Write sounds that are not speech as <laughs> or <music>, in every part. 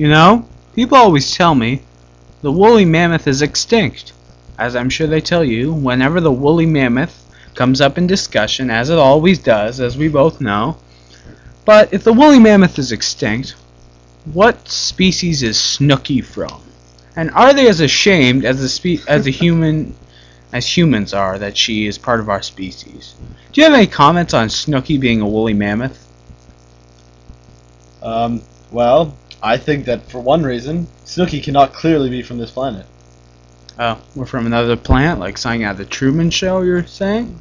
You know, people always tell me the woolly mammoth is extinct. As I'm sure they tell you, whenever the woolly mammoth comes up in discussion, as it always does, as we both know. But if the woolly mammoth is extinct, what species is Snooki from? And are they as ashamed as the as the human as humans are that she is part of our species? Do you have any comments on Snooki being a woolly mammoth? Um, well, I think that for one reason, Snooki cannot clearly be from this planet. Oh, we're from another planet, like something out of the Truman Show. You're saying?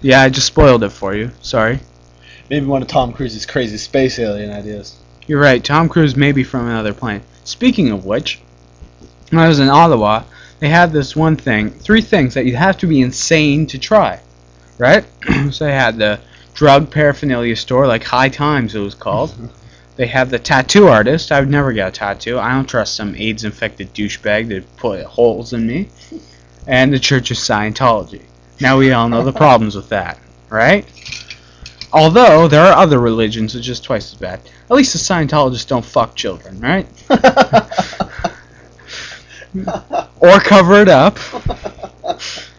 Yeah, I just spoiled it for you. Sorry. Maybe one of Tom Cruise's crazy space alien ideas. You're right. Tom Cruise may be from another planet. Speaking of which, when I was in Ottawa, they had this one thing, three things that you have to be insane to try, right? <clears throat> so they had the drug paraphernalia store, like High Times it was called. <laughs> they have the tattoo artist. I've never got a tattoo. I don't trust some AIDS-infected douchebag to put holes in me. And the Church of Scientology. Now we all know the problems with that, right? Although there are other religions which is twice as bad. At least the Scientologists don't fuck children, right? <laughs> or cover it up. <laughs>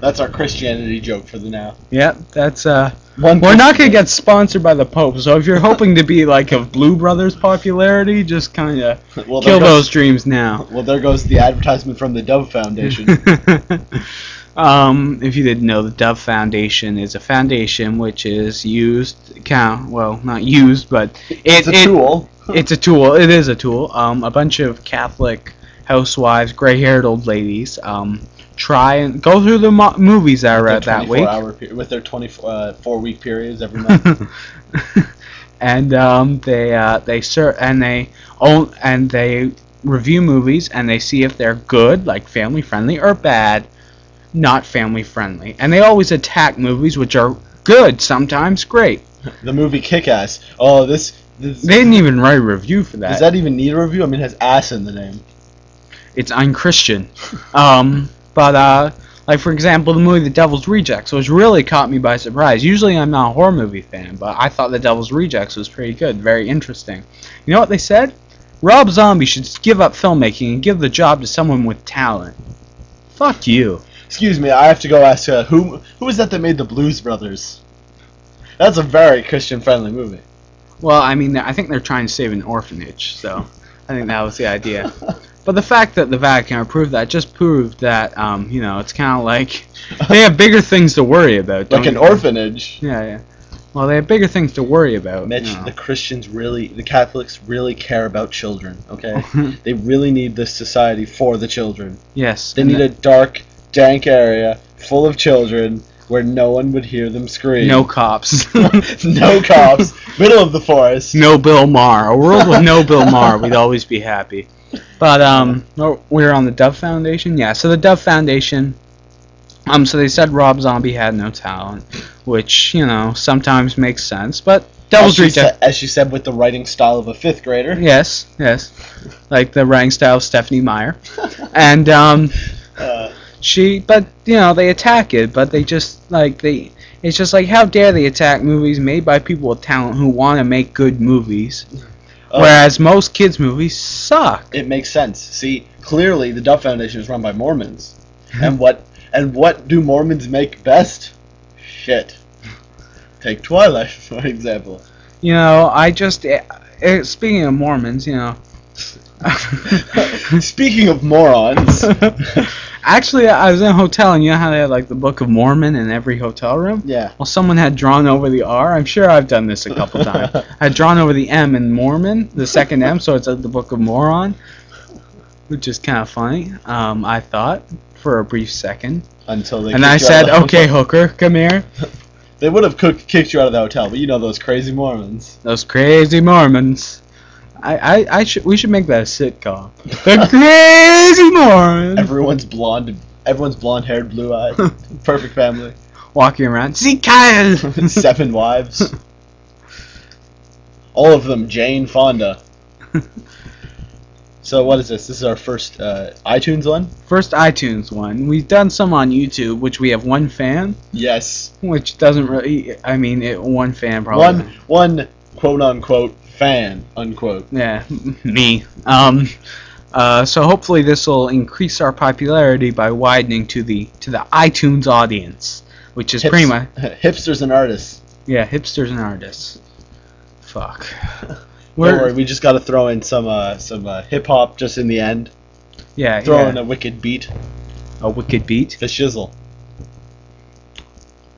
That's our Christianity joke for the now. Yep, that's uh. One We're not gonna get sponsored by the Pope, so if you're hoping to be like of Blue Brothers popularity, just kind of <laughs> Well, kill goes- those dreams now. Well, there goes the advertisement from the Dove Foundation. <laughs> um, if you didn't know, the Dove Foundation is a foundation which is used, count well, not used, but it, it's a it- tool. it's a tool. It is a tool. Um, a bunch of Catholic housewives, gray-haired old ladies, um, try and go through the mo- movies that are out that week. hour pe- with their 24 uh, four week periods every month. <laughs> and um, they uh, they ser- and they own and they review movies and they see if they're good, like family friendly, or bad, not family friendly. And they always attack movies which are good, sometimes great. <laughs> the movie Kick Ass. Oh, this. this They didn't even write a review for that. does that even need a review? I mean, it has ass in the name. it's unchristian. <laughs> Um, but uh, like for example, the movie The Devil's Rejects, which really caught me by surprise. Usually, I'm not a horror movie fan, but I thought The Devil's Rejects was pretty good, very interesting. You know what they said? Rob Zombie should give up filmmaking and give the job to someone with talent. Fuck you. Excuse me, I have to go ask uh, who who was that that made the Blues Brothers? That's a very Christian friendly movie. Well, I mean, I think they're trying to save an orphanage, so I think that was the idea. <laughs> But the fact that the Vatican approved that just proved that, um, you know, it's kind of like they have bigger things to worry about. like an you? orphanage. Yeah, yeah. Well, they have bigger things to worry about. Mitch, you know. the Christians really, the Catholics really care about children. Okay, <laughs> they really need this society for the children. yes. They need a dark, dank area full of children where no one would hear them scream. no cops. <laughs> no cops, <laughs> middle of the forest. no Bill Maher. A world with no Bill Maher, we'd always be happy. But um, oh, we're on the Dove Foundation. Yeah. So the Dove Foundation. Um, so they said Rob Zombie had no talent, which you know sometimes makes sense. But As Devil's she, Reject. said, as she said, with the writing style of a fifth grader. Yes, yes. Like the writing style of Stephenie Meyer. <laughs> And um, Uh, she but you know they attack it but they just like they it's just like how dare they attack movies made by people with talent who want to make good movies uh, whereas most kids movies suck it makes sense. See, clearly the Dove Foundation is run by Mormons, and what and what do Mormons make best? Shit. Take Twilight <laughs> for example. you know i just eh, eh, speaking of mormons you know <laughs> Speaking of morons, <laughs> actually i was in a hotel and you know how they had like the book of mormon in every hotel room? Yeah. well someone had drawn over the r. I'm sure i've done this a couple <laughs> times. I had drawn over the m in mormon the second m so it's like the book of moron which is kind of funny. Um, i thought for a brief second. Until they and i said okay hooker come here. <laughs> They would have cooked, kicked you out of the hotel, but you know those crazy Mormons. those crazy mormons I, I, I should we should make that a sitcom. The <laughs> crazy Mormons Everyone's blonde. Everyone's blonde haired, blue eyed. <laughs> Perfect family. walking around. See Kyle. <laughs> Seven wives. All of them Jane Fonda. So what is this? This is our first uh, iTunes one. First iTunes one. We've done some on YouTube, which we have one fan, Yes, which doesn't really. I mean, it, one fan probably. one one quote unquote fan, unquote. Yeah, <laughs> me. Um, uh, so hopefully this will increase our popularity by widening to the to the iTunes audience, which is pretty much <laughs> hipsters and artists. yeah, hipsters and artists. Fuck. <laughs> Don't We're- worry, we just got to throw in some uh, some uh, hip hop just in the end. yeah, Throw yeah. in a wicked beat, a wicked beat. the shizzle.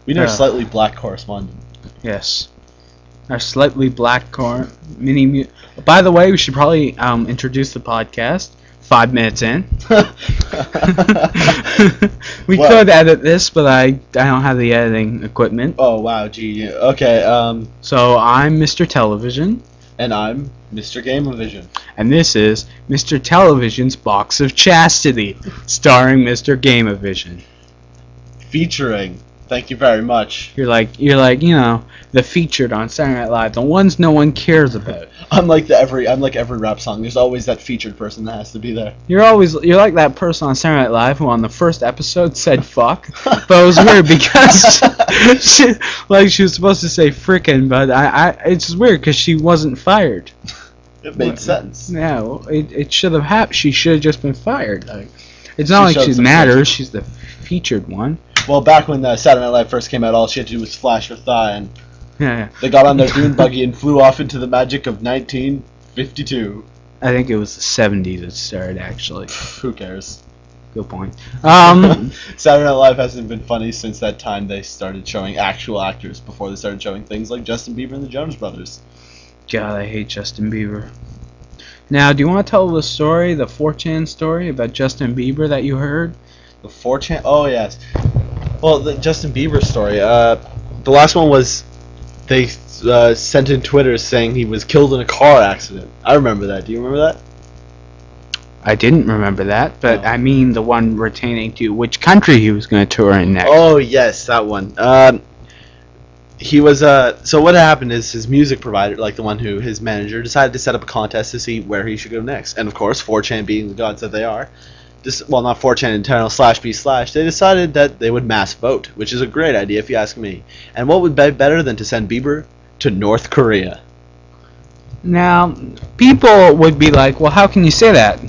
We need our Uh. slightly black correspondent. Yes. Our slightly black car mini. Mu- By the way, we should probably um, introduce the podcast. Five minutes in. <laughs> we What? could edit this, but I I don't have the editing equipment. oh wow, gee. Okay, um, So I'm Mr. Television, and I'm Mr. Gameovision. and this is Mr. Television's Box of Chastity, starring Mr. Gameovision. featuring. Thank you very much. You're like you're like you know the featured on Saturday Night Live, the ones no one cares about. I'm like the every I'm like every rap song. There's always that featured person that has to be there. You're always you're like that person on Saturday Night Live who on the first episode said fuck, but it was weird because <laughs> she, like she was supposed to say frickin', but I, I it's weird because she wasn't fired. It made What? sense. Yeah, well, it, it should have happened. She should have just been fired. Like, it's not She like she matters. She's the featured one. Well, back when uh, Saturday Night Live first came out, all she had to do was flash her thigh, and Yeah, yeah. they got on their <laughs> dune buggy and flew off into the magic of 1952. I think it was the 70s it started actually. Who cares? Good point. Um, <laughs> Saturday Night Live hasn't been funny since that time they started showing actual actors before they started showing things like Justin Bieber and the Jonas Brothers. God, I hate Justin Bieber. Now, do you want to tell the story, the 4chan story about Justin Bieber that you heard? The 4chan. Oh yes. Well, the Justin Bieber story. Uh, the last one was they uh, sent in Twitter saying he was killed in a car accident. I remember that. Do you remember that? I didn't remember that, but No. I mean the one pertaining to which country he was going to tour in next. Oh yes, that one. Um, he was uh. So what happened is his music provider, like the one who his manager, decided to set up a contest to see where he should go next. And of course, 4chan being the gods that they are, this well not 4chan internal slash b slash, they decided that they would mass vote, which is a great idea if you ask me. And what would be better than to send Bieber to North Korea? Now, people would be like, well, how can you say that?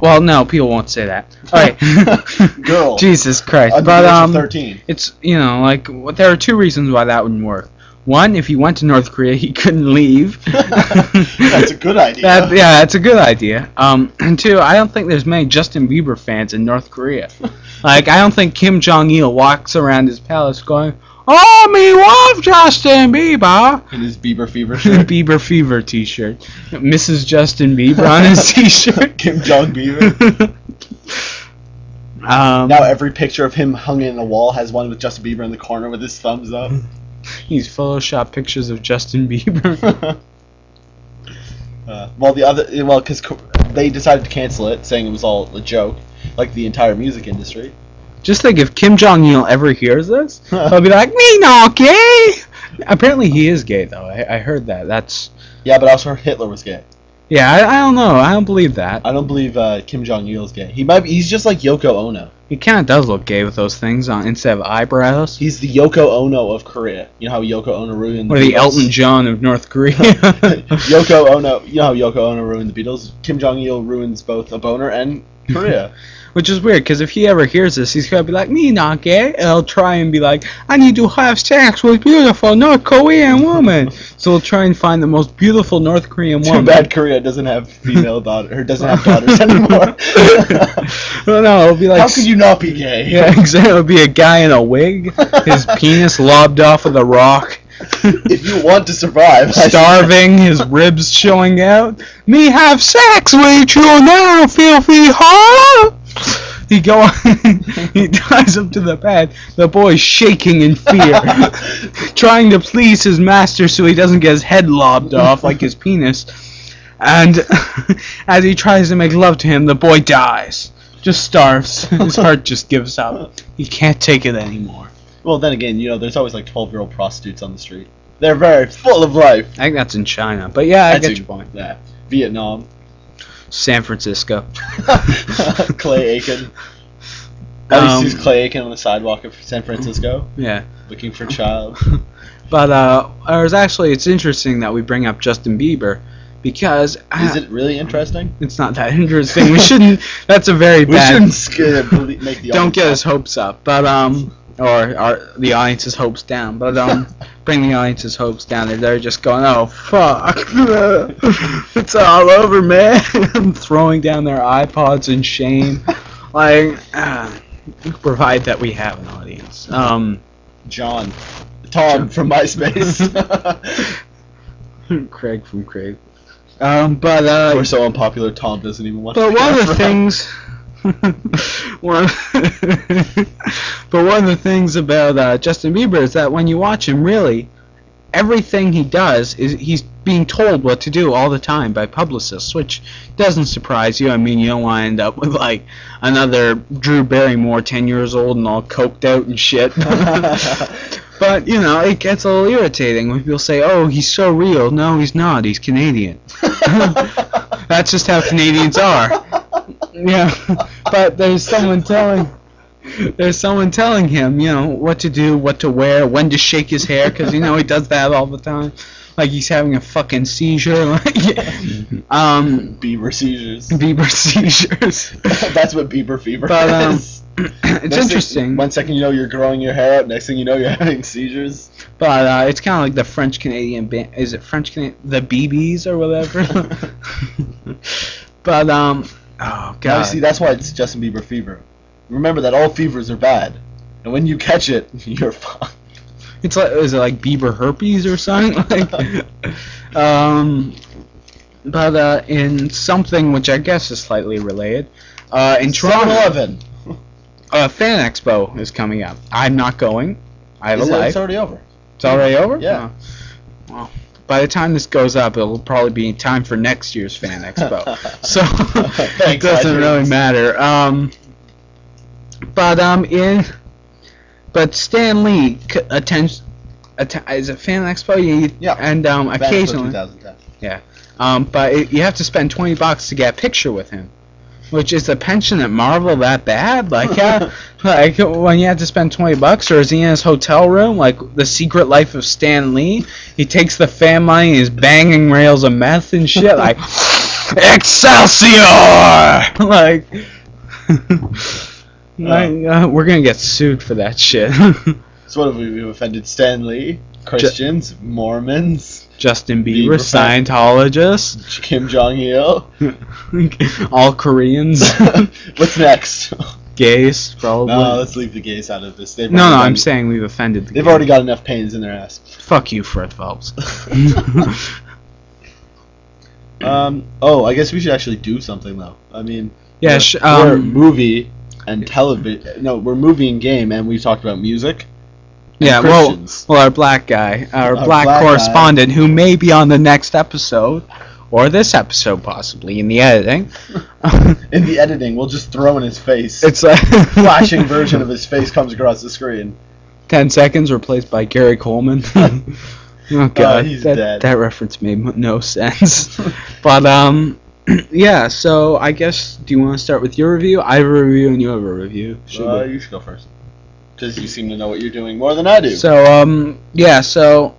Well, no, people won't say that. All right. <laughs> Girl. <laughs> Jesus Christ. But the age of um, 13. it's you know like w- there are two reasons why that wouldn't work. One, if he went to North Korea, he <laughs> couldn't leave. <laughs> That's a good idea. That, yeah, that's a good idea. Um, <clears throat> and two, I don't think there's many Justin Bieber fans in North Korea. <laughs> like, I don't think Kim Jong Il walks around his palace going, "Oh, me love Justin Bieber." In his Bieber fever shirt. Bieber fever T-shirt, Mrs. Justin Bieber on his T-shirt. Kim Jong Bieber. um, Now every picture of him hung in a wall has one with Justin Bieber in the corner with his thumbs up. He's Photoshop pictures of Justin Bieber. <laughs> uh, well, the other, well, because they decided to cancel it, saying it was all a joke, like the entire music industry. Just think if Kim Jong Il ever hears this, <laughs> he'll be like, "Me not gay." Apparently, he is gay though. I, I heard that. That's Yeah, but I also heard Hitler was gay. Yeah. I, I don't know. I don't believe that. I don't believe uh, Kim Jong Il's gay. He might. Be, he's just like Yoko Ono. He kind of does look gay with those things on instead of eyebrows. He's the Yoko Ono of Korea. You know how Yoko Ono ruined Or the Beatles? Elton John of North Korea. <laughs> <laughs> Yoko Ono. You know how Yoko Ono ruined the Beatles. Kim Jong Il ruins both a boner and Korea. <laughs> Which is weird, because if he ever hears this, he's gonna be like, "Me not gay." And he'll try and be like, "I need to have sex with beautiful North Korean woman." so he'll try and find the most beautiful North Korean woman. Too bad Korea doesn't have female <laughs> daughter or doesn't have daughters anymore. <laughs> no, no, it'll be like How could you not be gay? <laughs> Yeah, exactly. It'll be a guy in a wig, his penis lobbed off of the rock, if you want to survive, starving, his ribs showing out. Me have sex with you now, filthy whore. He go, <laughs> he dives up to the bed. The boy's shaking in fear, <laughs> trying to please his master so he doesn't get his head lobbed off like his penis. And <laughs> as he tries to make love to him, the boy dies. Just starves. His heart just gives up. He can't take it anymore. Well, then again, you know, there's always like 12 year old prostitutes on the street. They're very full of life. I think that's in China. But yeah, I That's get your point. Yeah. Vietnam. San Francisco. <laughs> Clay Aiken. Um, you see Clay Aiken on the sidewalk of San Francisco, Yeah. looking for a child. <laughs> But uh, was actually it's interesting that we bring up Justin Bieber because Is it really interesting? it's not that interesting. We shouldn't. That's a very We bad. shouldn't skip, make the don't get his hopes up, but um, or our the audience's hopes down. But um, <laughs> bring the audience's hopes down. They're, they're just going, oh fuck, <laughs> it's all over, man. <laughs> Throwing down their iPods in shame. Like, uh, provide that we have an audience. Um, John, Tom from MySpace. Craig from Craig. Um, but uh, We're so unpopular. Tom doesn't even want. But one of the things, <laughs> one, but one of the things about uh, Justin Bieber is that when you watch him, really, everything he does is he's being told what to do all the time by publicists, which doesn't surprise you. I mean, you don't want to end up with like another Drew Barrymore, ten years old and all coked out and shit. <laughs> But you know, it gets a little irritating when people say, "Oh, he's so real." No, he's not. He's Canadian. <laughs> That's just how Canadians are. Yeah, but there's someone telling, there's someone telling him, you know, what to do, what to wear, when to shake his hair, because you know he does that all the time, like he's having a fucking seizure, <laughs> like, <laughs> um, Bieber seizures. Bieber <laughs> seizures. That's what Bieber fever But, um, is. <clears throat> it's Next thing- interesting, one second you know you're growing your hair out. Next thing you know you're having seizures. but uh, it's kind of like the French Canadian band. Is it French Canadian? The BBs or whatever. but um, oh Now, god. see, that's why it's Justin Bieber fever. Remember that all fevers are bad, and when you catch it, you're fucked. It's like is it like Bieber herpes or something? <laughs> like, um, but uh, in something which I guess is slightly related, uh, in Toronto, 7-Eleven. uh, Fan Expo is coming up. I'm not going. I have Is a it- life. It's already over. It's already over. Yeah. Oh. Well, by the time this goes up, it'll probably be time for next year's Fan Expo. <laughs> so <laughs> it doesn't really matter. Um, but um, in but Stan Lee c- attends. Att- is it Fan Expo? You, Yeah. And um, Fan occasionally, 2010. um, but it, you have to spend twenty bucks to get a picture with him. Which is the pension at Marvel that bad? Like, yeah, <laughs> like when you have to spend twenty bucks, or is he in his hotel room? Like the Secret Life of Stan Lee? He takes the fan money and he's banging rails of meth and shit. Like, <laughs> Excelsior! <laughs> like, like uh, we're gonna get sued for that shit. <laughs> So what have we? We've offended Stan Lee, Christians, Mormons, Justin Bieber, Bieber fan. Scientologist, Kim Jong Il. <laughs> all Koreans, <laughs> What's next? gays, probably. no, let's leave the gays out of this. They've No, no, I'm saying we've offended the They've gays. already got enough pains in their ass. Fuck you, Fred Phelps. Um. Oh, I guess we should actually do something though. I mean, yeah, sh- um, movie and television. No, we're movie and game, and we talked about music. yeah. Well, Christians. well, our black guy, our, Our black, black guy. correspondent, who may be on the next episode, or this episode possibly in the editing. <laughs> in the editing, we'll just throw in his face. it's a <laughs> flashing version <laughs> of his face comes across the screen. Ten seconds replaced by Gary Coleman. oh god, he's that, dead. that reference made no sense. but um, <clears throat> yeah. So I guess do you want to start with your review? I have a review and you have a review. Should Uh, we? you should go first, because you seem to know what you're doing more than I do. So um, yeah. So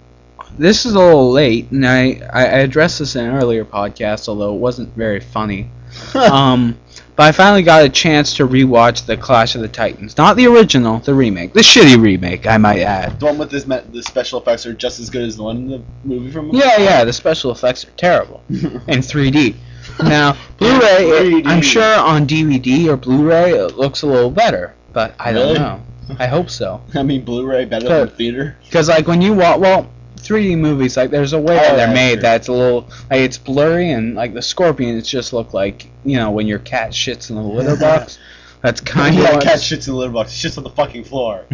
this is a little late, and I I addressed this in an earlier podcast, although it wasn't very funny. <laughs> um, but I finally got a chance to rewatch the Clash of the Titans, not the original, the remake, the shitty remake, I might add. the one with this the special effects are just as good as the one in the movie from. Yeah, yeah, the special effects are terrible <laughs> in 3D. Now, <laughs> Blu-ray, it- 3D. I'm sure on DVD or Blu-ray it looks a little better, but I Really? don't know. I hope so. <laughs> I mean, Blu-ray better But- than theater. Because like when you watch, well, 3D movies like there's a way Oh, that they're made that's a little like it's blurry and like the Scorpion, it's just look like you know when your cat shits in the litter <laughs> box. That's kind of yeah, cat shits in the litter box. It shits on the fucking floor.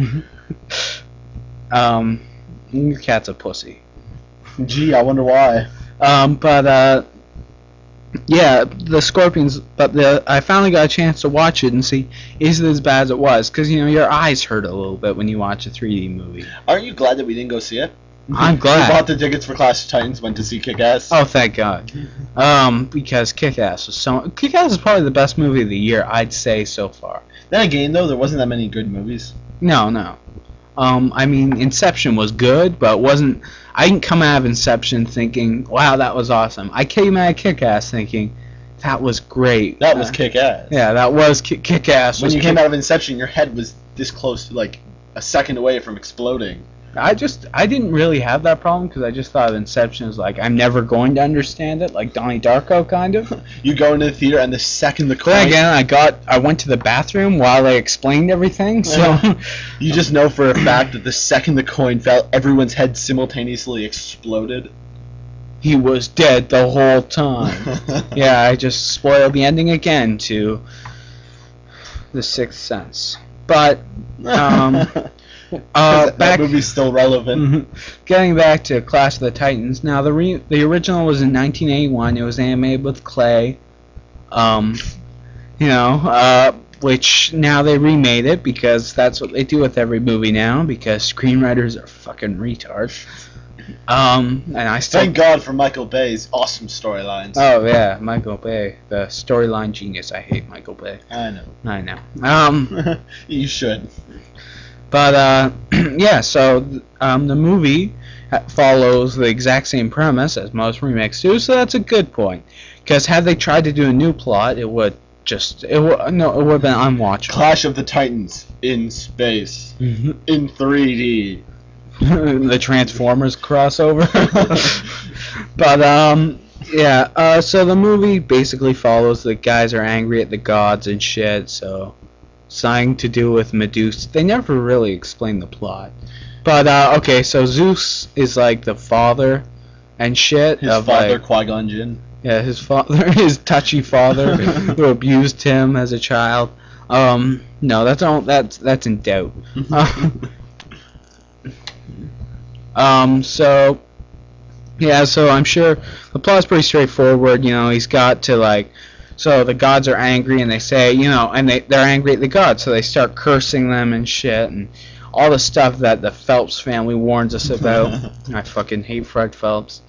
um, your cat's a pussy. Gee, I wonder why. Um, but uh, yeah, the Scorpions. But the I finally got a chance to watch it and see is it as bad as it was? Because you know your eyes hurt a little bit when you watch a 3D movie. Aren't you glad that we didn't go see it? I'm <laughs> We glad. bought the tickets for Clash of Titans. Went to see Kick Ass. Oh, thank God. Um, because Kick-Ass was so. Kick-Ass is probably the best movie of the year, I'd say so far. Then again, though, there wasn't that many good movies. No, no. Um, I mean, Inception was good, but wasn't. I didn't come out of Inception thinking, "Wow, that was awesome." I came out of Kick-Ass thinking, "That was great." That was Uh, kick ass. Yeah, that was ki- Kick-Ass. When was you came kick- out of Inception, your head was this close, like a second away from exploding. I just I didn't really have that problem because I just thought of Inception as like I'm never going to understand it, like Donnie Darko kind of. <laughs> You go into the theater, and the second the coin, Then again, I got I went to the bathroom while they explained everything, so <laughs> <laughs> you just know for a fact that the second the coin fell, everyone's head simultaneously exploded. he was dead the whole time. yeah, I just spoiled the ending again to The Sixth Sense. But um, uh, that, back movie's still relevant. Mhm. Getting back to Clash of the Titans. Now the re- the original was in 1981. It was animated with clay. Um, you know, uh, which now they remade it because that's what they do with every movie now because screenwriters are fucking retards. Um, and I still Thank God for Michael Bay's awesome storylines. Oh yeah, Michael Bay, the storyline genius. I hate Michael Bay. I know. I know. Um, <laughs> you should. But uh, <clears throat> yeah, so um, the movie follows the exact same premise as most remakes do, so that's a good point. Because had they tried to do a new plot, it would just it would no it would have been unwatchable. Clash of the Titans in space in 3D. <laughs> the Transformers crossover. <laughs> but um, yeah. Uh, so the movie basically follows the guys are angry at the gods and shit. So something to do with Medusa. They never really explain the plot. But uh, okay, so Zeus is like the father and shit His of father, like Qui Gon Jinn. yeah his father <laughs> his touchy father <laughs> who abused him as a child. Um, no, that's all. That's that's in doubt. <laughs> Um, so yeah, so I'm sure the plot's pretty straightforward. You know, he's got to like, so the gods are angry and they say, you know, and they they're angry at the gods, so they start cursing them and shit and all the stuff that the Phelps family warns us about. <laughs> I fucking hate Fred Phelps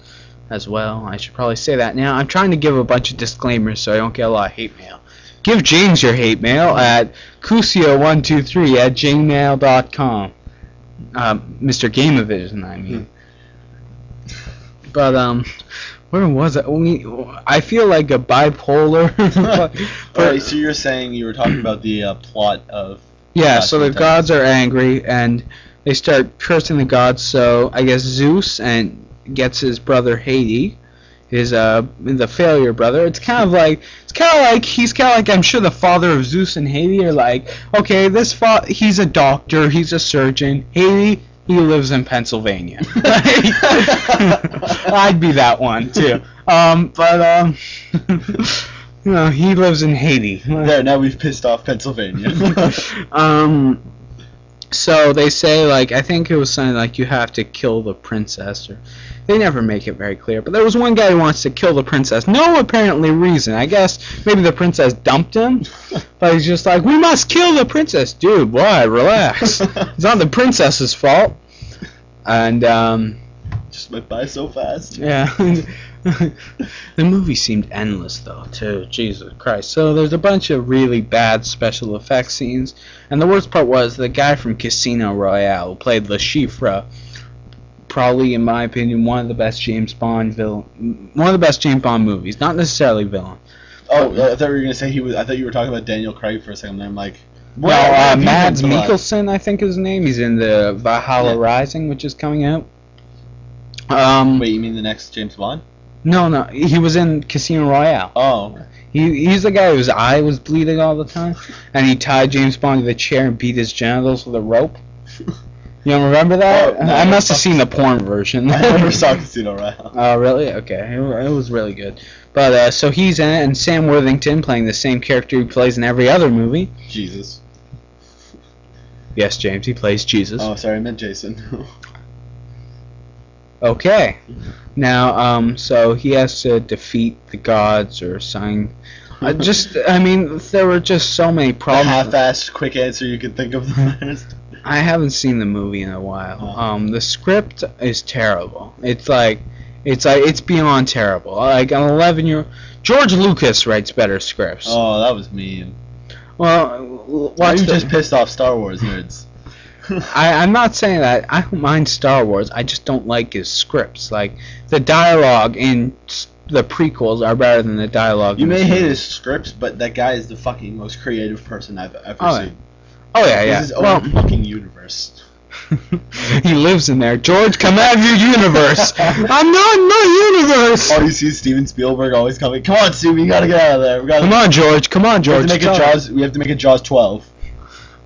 as well. I should probably say that now. I'm trying to give a bunch of disclaimers so I don't get a lot of hate mail. Give James your hate mail at kusio123 at gmail.com. Um, Mr. Gameovision, I mean. But um, where was it? We, I feel like a bipolar. <laughs> <laughs> but- Alright, so you're saying you were talking about the uh, plot of. yeah, so the the gods are angry and they start cursing the gods. So I guess Zeus and gets his brother Hades, his uh the failure brother. It's kind of like it's kind of like he's kind of like I'm sure the father of Zeus and Hades are like okay this fa- he's a doctor he's a surgeon Hades he lives in Pennsylvania. <laughs> I'd be that one too. Um, but um, <laughs> you know he lives in Haiti. There, now we've pissed off Pennsylvania. <laughs> um, so they say like I think it was something like you have to kill the princess, or they never make it very clear. But there was one guy who wants to kill the princess. No apparently reason. I guess maybe the princess dumped him, <laughs> but he's just like we must kill the princess, dude. Why? Relax. <laughs> it's not the princess's fault. And um, Just went by so fast. yeah. <laughs> the movie seemed endless though, too. Jesus Christ. So there's a bunch of really bad special effects scenes, and the worst part was the guy from Casino Royale who played Le Chiffre. Probably, in my opinion, one of the best James Bond villain, one of the best James Bond movies. Not necessarily villain. Oh, I thought you were gonna say he was. I thought you were talking about Daniel Craig for a second. I'm like, Well, where uh, Mads been for the last- Mikkelsen, I think is his name. He's in the Valhalla Yeah. Rising, which is coming out. Um, Wait, you mean the next James Bond? No, no, he was in Casino Royale. Oh, He, he's the guy whose eye was bleeding all the time, and he tied James Bond to the chair and beat his genitals with a rope. <laughs> You don't remember that? Oh, no, I must have seen the porn version. I never saw <laughs> Casino Royale. Oh, really? Okay, it, it was really good. But uh, so he's in it, and Sam Worthington playing the same character he plays in every other movie. Jesus. Yes, James, he plays Jesus. Oh, sorry, I meant Jason. <laughs> Okay. Now, um, so he has to defeat the gods or something. <laughs> I just, I mean, there were just so many the problems. half-assed quick answer you could think of. <laughs> I haven't seen the movie in a while. Oh. Um, the script is terrible. It's like, it's like it's beyond terrible. Like an 11 year, George Lucas writes better scripts. Oh, that was mean. Well, Why watch you the, just pissed off Star Wars nerds? I, I'm not saying that I don't mind Star Wars. I just don't like his scripts. Like the dialogue in the prequels are better than the dialogue. You in the may hate his scripts, but that guy is the fucking most creative person I've ever Oh, seen. Oh yeah, This yeah. is his own Well, fucking universe. <laughs> he lives in there. George, come out of your universe. <laughs> I'm not in my universe. All you see Steven Spielberg always coming. Come on, Steven, you gotta get out of there. We gotta. Come on, George. Come on, George. We have to make a Jaws. We have to make a Jaws 12.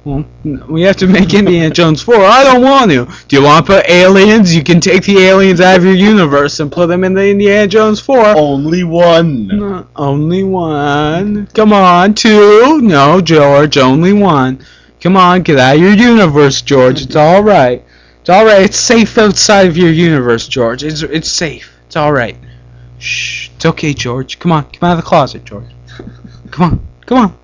Well, we have to make Indiana Jones 4. I don't want to. Do you want to put aliens? You can take the aliens out of your universe and put them in the Indiana Jones 4. Only one. No, only one. Come on, two. No, George, only one. Come on, get out of your universe, George. It's all right. It's all right. It's safe outside of your universe, George. It's it's safe. It's all right. Shh. It's okay, George. Come on, come out of the closet, George. Come on, come on.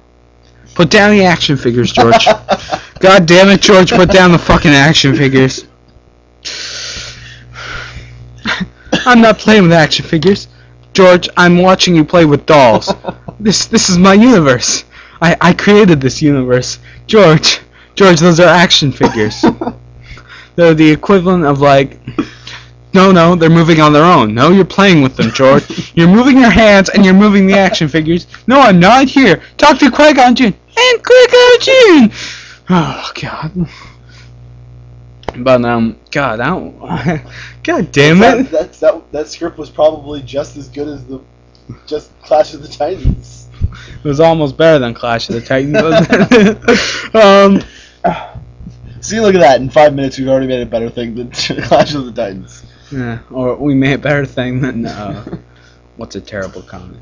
Put down the action figures, George. <laughs> God damn it, George. Put down the fucking action figures. I'm not playing with action figures. George, I'm watching you play with dolls. <laughs> This this is my universe. I, I created this universe. George, George, those are action figures. <laughs> They're the equivalent of like No, no, they're moving on their own. No, you're playing with them, George. <laughs> you're moving your hands and you're moving the action figures. No, I'm not here. Talk to Qui-Gon Jinn. And Qui-Gon Jinn! Oh, God. But, um, God, I don't... <laughs> God damn that, it. that, that, that script was probably just as good as the just Clash of the Titans. It was almost better than Clash of the Titans. wasn't <laughs> um, <sighs> See, look at that. In five minutes, we've already made a better thing than Clash of the Titans. Yeah, or we made a better thing than, uh, <laughs> what's a terrible comment?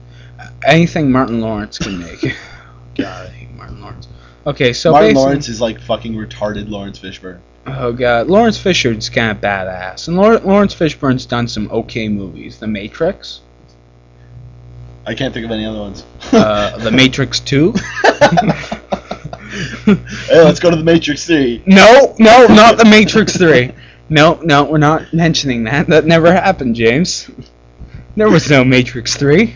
Anything Martin Lawrence can make. <laughs> God, I hate Martin Lawrence. Okay, so Martin Lawrence is like fucking retarded Laurence Fishburne. oh god, Laurence Fishburne's kind of badass, and Lawrence, Laurence Fishburne's done some okay movies. The Matrix, I can't think of any other ones. uh, The <laughs> Matrix Two. hey, let's go to the Matrix 3. No, no, not The Matrix Three. No, no, we're not mentioning that. That never happened, James. There was no Matrix Three.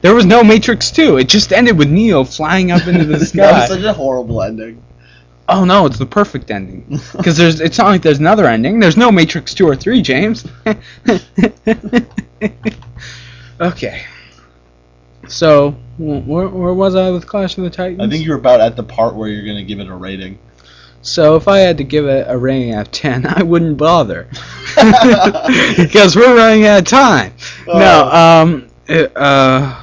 There was no Matrix Two. It just ended with Neo flying up into the <laughs> sky. that was such a horrible ending. Oh no, it's the perfect ending. <laughs> Because there's, it's not like there's another ending. There's no Matrix two or three, James. <laughs> okay. So, wh- where, where was I with Clash of the Titans? I think you're about at the part where you're gonna give it a rating. So if I had to give it a rating out of ten, <laughs> I wouldn't bother. <laughs> because we're running out of time. No, Oh. um, it, uh,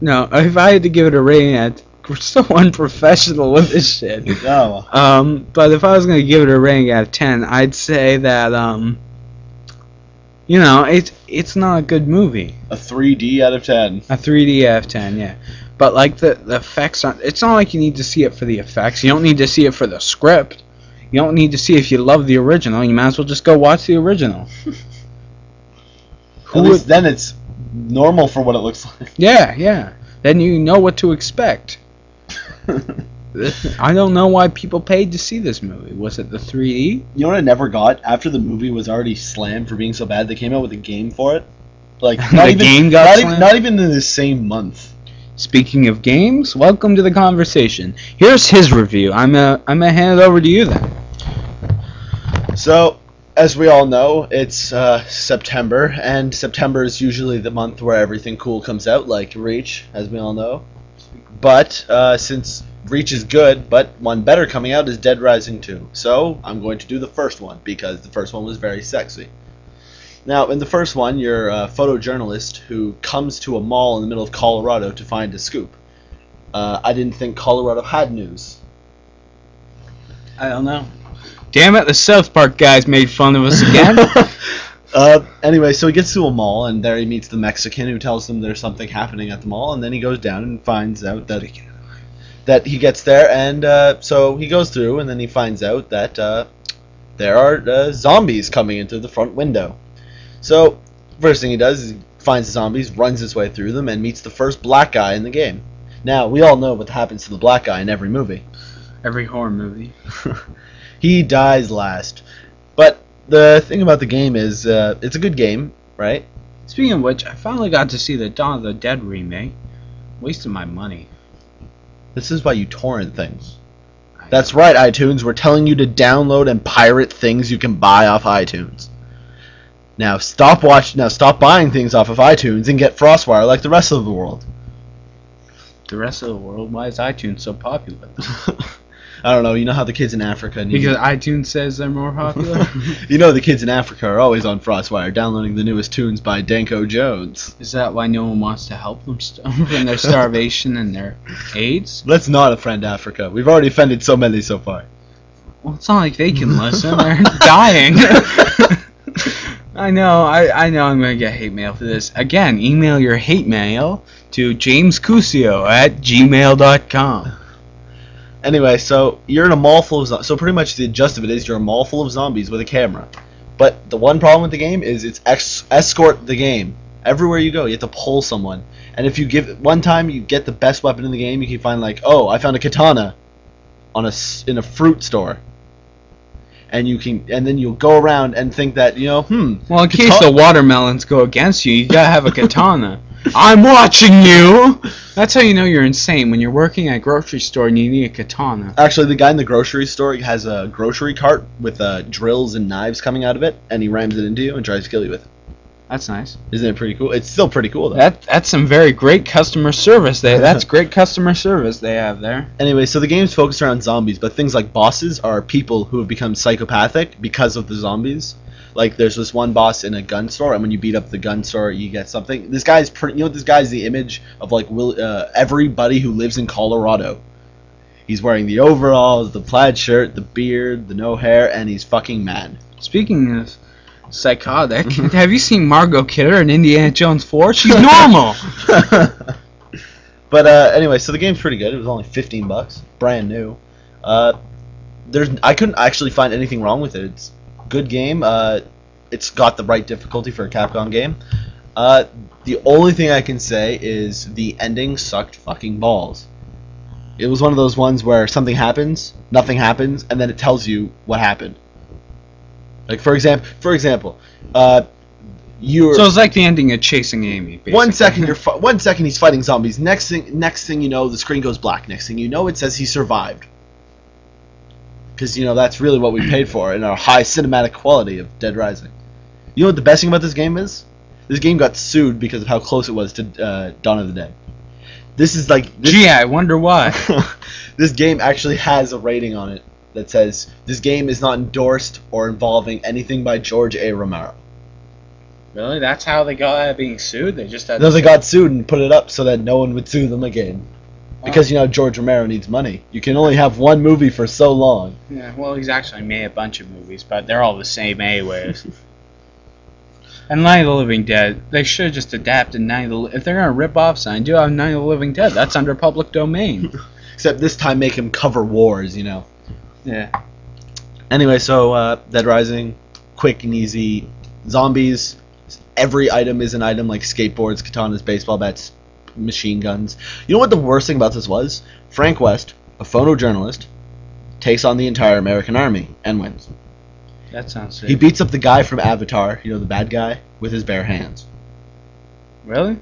no. If I had to give it a rating, out, we're so <laughs> unprofessional with this shit. No. Um, but if I was gonna give it a rating out of ten, I'd say that um, you know, it's it's not a good movie. A 3D out of 10. A 3D out of ten, yeah. But like the the effects aren't. It's not like you need to see it for the effects. You don't need to see it for the script. You don't need to see if you love the original. You might as well just go watch the original. <laughs> At least would- then it's normal for what it looks like. <laughs> Yeah, yeah. Then you know what to expect. <laughs> I don't know why people paid to see this movie. Was it the 3D? You know what I never got? After the movie was already slammed for being so bad, they came out with a game for it. Like not The even game got not, even, not even in the same month. Speaking of games, welcome to the conversation. Here's his review. I'm uh, I'm gonna hand it over to you then. So, as we all know, it's uh, September, and September is usually the month where everything cool comes out, like Reach, as we all know. But uh, since Reach is good, but one better coming out is Dead Rising 2. So, I'm going to do the first one because the first one was very sexy. Now, in the first one, you're a photojournalist who comes to a mall in the middle of Colorado to find a scoop. Uh, I didn't think Colorado had news. I don't know. Damn it, the South Park guys made fun of us again. <laughs> uh, anyway, so he gets to a mall, and there he meets the Mexican who tells him there's something happening at the mall, and then he goes down and finds out that that he gets there, and uh, so he goes through, and then he finds out that uh, there are uh, zombies coming into the front window. So first thing he does is he finds the zombies, runs his way through them, and meets the first black guy in the game. Now we all know what happens to the black guy in every movie. Every horror movie. <laughs> he dies last. But the thing about the game is, uh, it's a good game, right? Speaking of which, I finally got to see the Dawn of the Dead remake. Wasted my money. This is why you torrent things. I That's right, iTunes. We're telling you to download and pirate things you can buy off iTunes. Now stop watch. Now stop buying things off of iTunes and get FrostWire like the rest of the world. The rest of the world, why is iTunes so popular? <laughs> I don't know. You know how the kids in Africa need. Because iTunes says they're more popular. <laughs> you know the kids in Africa are always on FrostWire, downloading the newest tunes by Danko Jones. is that why no one wants to help them st- <laughs> from their starvation and their AIDS? Let's not offend Africa. We've already offended so many so far. Well, it's not like they can <laughs> listen. They're dying. I know. I, I know. I'm gonna get hate mail for this. Again, email your hate mail to jamescusio at gmail.com. Anyway, so you're in a mall full of zombies. So pretty much the gist of it is you're a mall full of zombies with a camera. But the one problem with the game is it's ex- escort the game. Everywhere you go, you have to pull someone. And if you give one time you get the best weapon in the game, you can find like, oh, I found a katana on a in a fruit store. And you can, and then you'll go around and think that you know, hmm. Well, in case the watermelons go against you, you gotta have a katana. <laughs> I'm watching you. That's how you know you're insane when you're working at a grocery store and you need a katana. Actually, the guy in the grocery store has a grocery cart with uh, drills and knives coming out of it, and he rams it into you and tries to kill you with it. That's nice. Isn't it pretty cool? It's still pretty cool though. That that's some very great customer service. They <laughs> that's great customer service they have there. Anyway, so the game's focused around zombies, but things like bosses are people who have become psychopathic because of the zombies. Like there's this one boss in a gun store, and when you beat up the gun store, you get something. This guy's pretty. You know, this guy's the image of like will uh, everybody who lives in Colorado. He's wearing the overalls, the plaid shirt, the beard, the no hair, and he's fucking mad. Speaking of psychotic, <laughs> have you seen Margot Kidder in Indiana Jones 4? She's normal. <laughs> but uh, anyway, so the game's pretty good. It was only 15 bucks, brand new. Uh, there's I couldn't actually find anything wrong with it. It's good game. Uh, it's got the right difficulty for a Capcom game. Uh, the only thing I can say is the ending sucked fucking balls. It was one of those ones where something happens, nothing happens, and then it tells you what happened. Like for example, for example, uh, you're so it's like the ending of Chasing Amy. Basically. one second <laughs> you're fi- one second he's fighting zombies. Next thing next thing you know the screen goes black. Next thing you know it says he survived. Because you know that's really what we paid for in our high cinematic quality of Dead Rising. You know what the best thing about this game is? This game got sued because of how close it was to uh, Dawn of the Dead. This is like this, Gee, I wonder why. <laughs> this game actually has a rating on it that says this game is not endorsed or involving anything by George A. Romero. Really? That's how they got out of being sued? They just had No, they got sued and put it up so that no one would sue them again. Because you know George Romero needs money. You can only have one movie for so long. Yeah, well, he's actually made a bunch of movies, but they're all the same anyways. <laughs> and Night of the Living Dead, they should have just adapted Night of the Li- If they're gonna rip off something, do have Night of the Living Dead. That's under public domain. <laughs> Except this time make him cover wars, you know. yeah. Anyway, so uh, Dead Rising, quick and easy. Zombies. Every item is an item like skateboards, katanas, baseball bats, machine guns. You know what the worst thing about this was? Frank West, a photojournalist, takes on the entire American army and wins. That sounds sick. He beats up the guy from Avatar, you know, the bad guy, with his bare hands. really?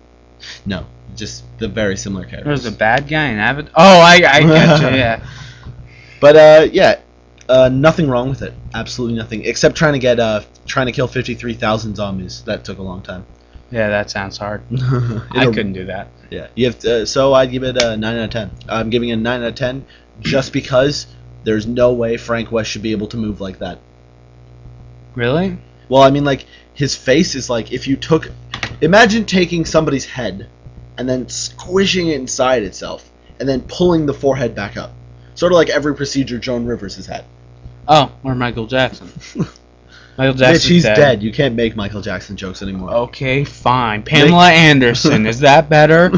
No, just the very similar character. There's a bad guy in Avatar. Oh, I, I get you, yeah. <laughs> But uh, yeah, uh, nothing wrong with it. Absolutely nothing, except trying to get uh, trying to kill fifty-three thousand zombies. That took a long time. Yeah, that sounds hard. <laughs> I couldn't do that. Yeah, you have to, so I'd give it a nine out of ten. I'm giving it a nine out of ten, just because there's no way Frank West should be able to move like that. Really? Well, I mean, like his face is like if you took, imagine taking somebody's head, and then squishing it inside itself, and then pulling the forehead back up, sort of like every procedure Joan Rivers has had. Oh, or Michael Jackson. <laughs> Michael Jackson's he's dead. You can't make Michael Jackson jokes anymore. Okay, fine. Pamela Anderson, is that better?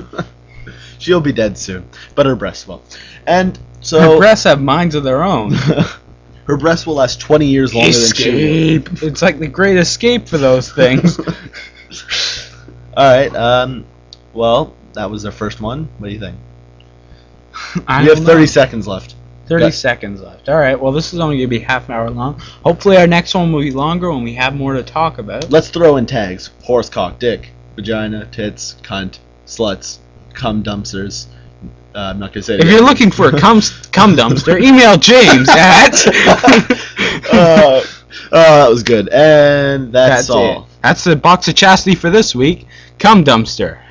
<laughs> She'll be dead soon, but her breasts will. And so Her breasts have minds of their own. <laughs> her breasts will last 20 years longer than she. Escape. It's like the great escape for those things. <laughs> All right. Um. Well, that was our first one. What do you think? I you have don't 30 know. seconds left. 30 seconds left. All right. Well, this is only going to be half an hour long. Hopefully, our next one will be longer when we have more to talk about. Let's throw in tags: horse, cock, dick, vagina, tits, cunt, sluts, cum dumpsters. Uh, I'm not gonna say. If you're looking for a cum cum dumpster, email James <laughs> at. uh, oh, that was good, and that's, that's all. It. That's the box of chastity for this week. Cum dumpster.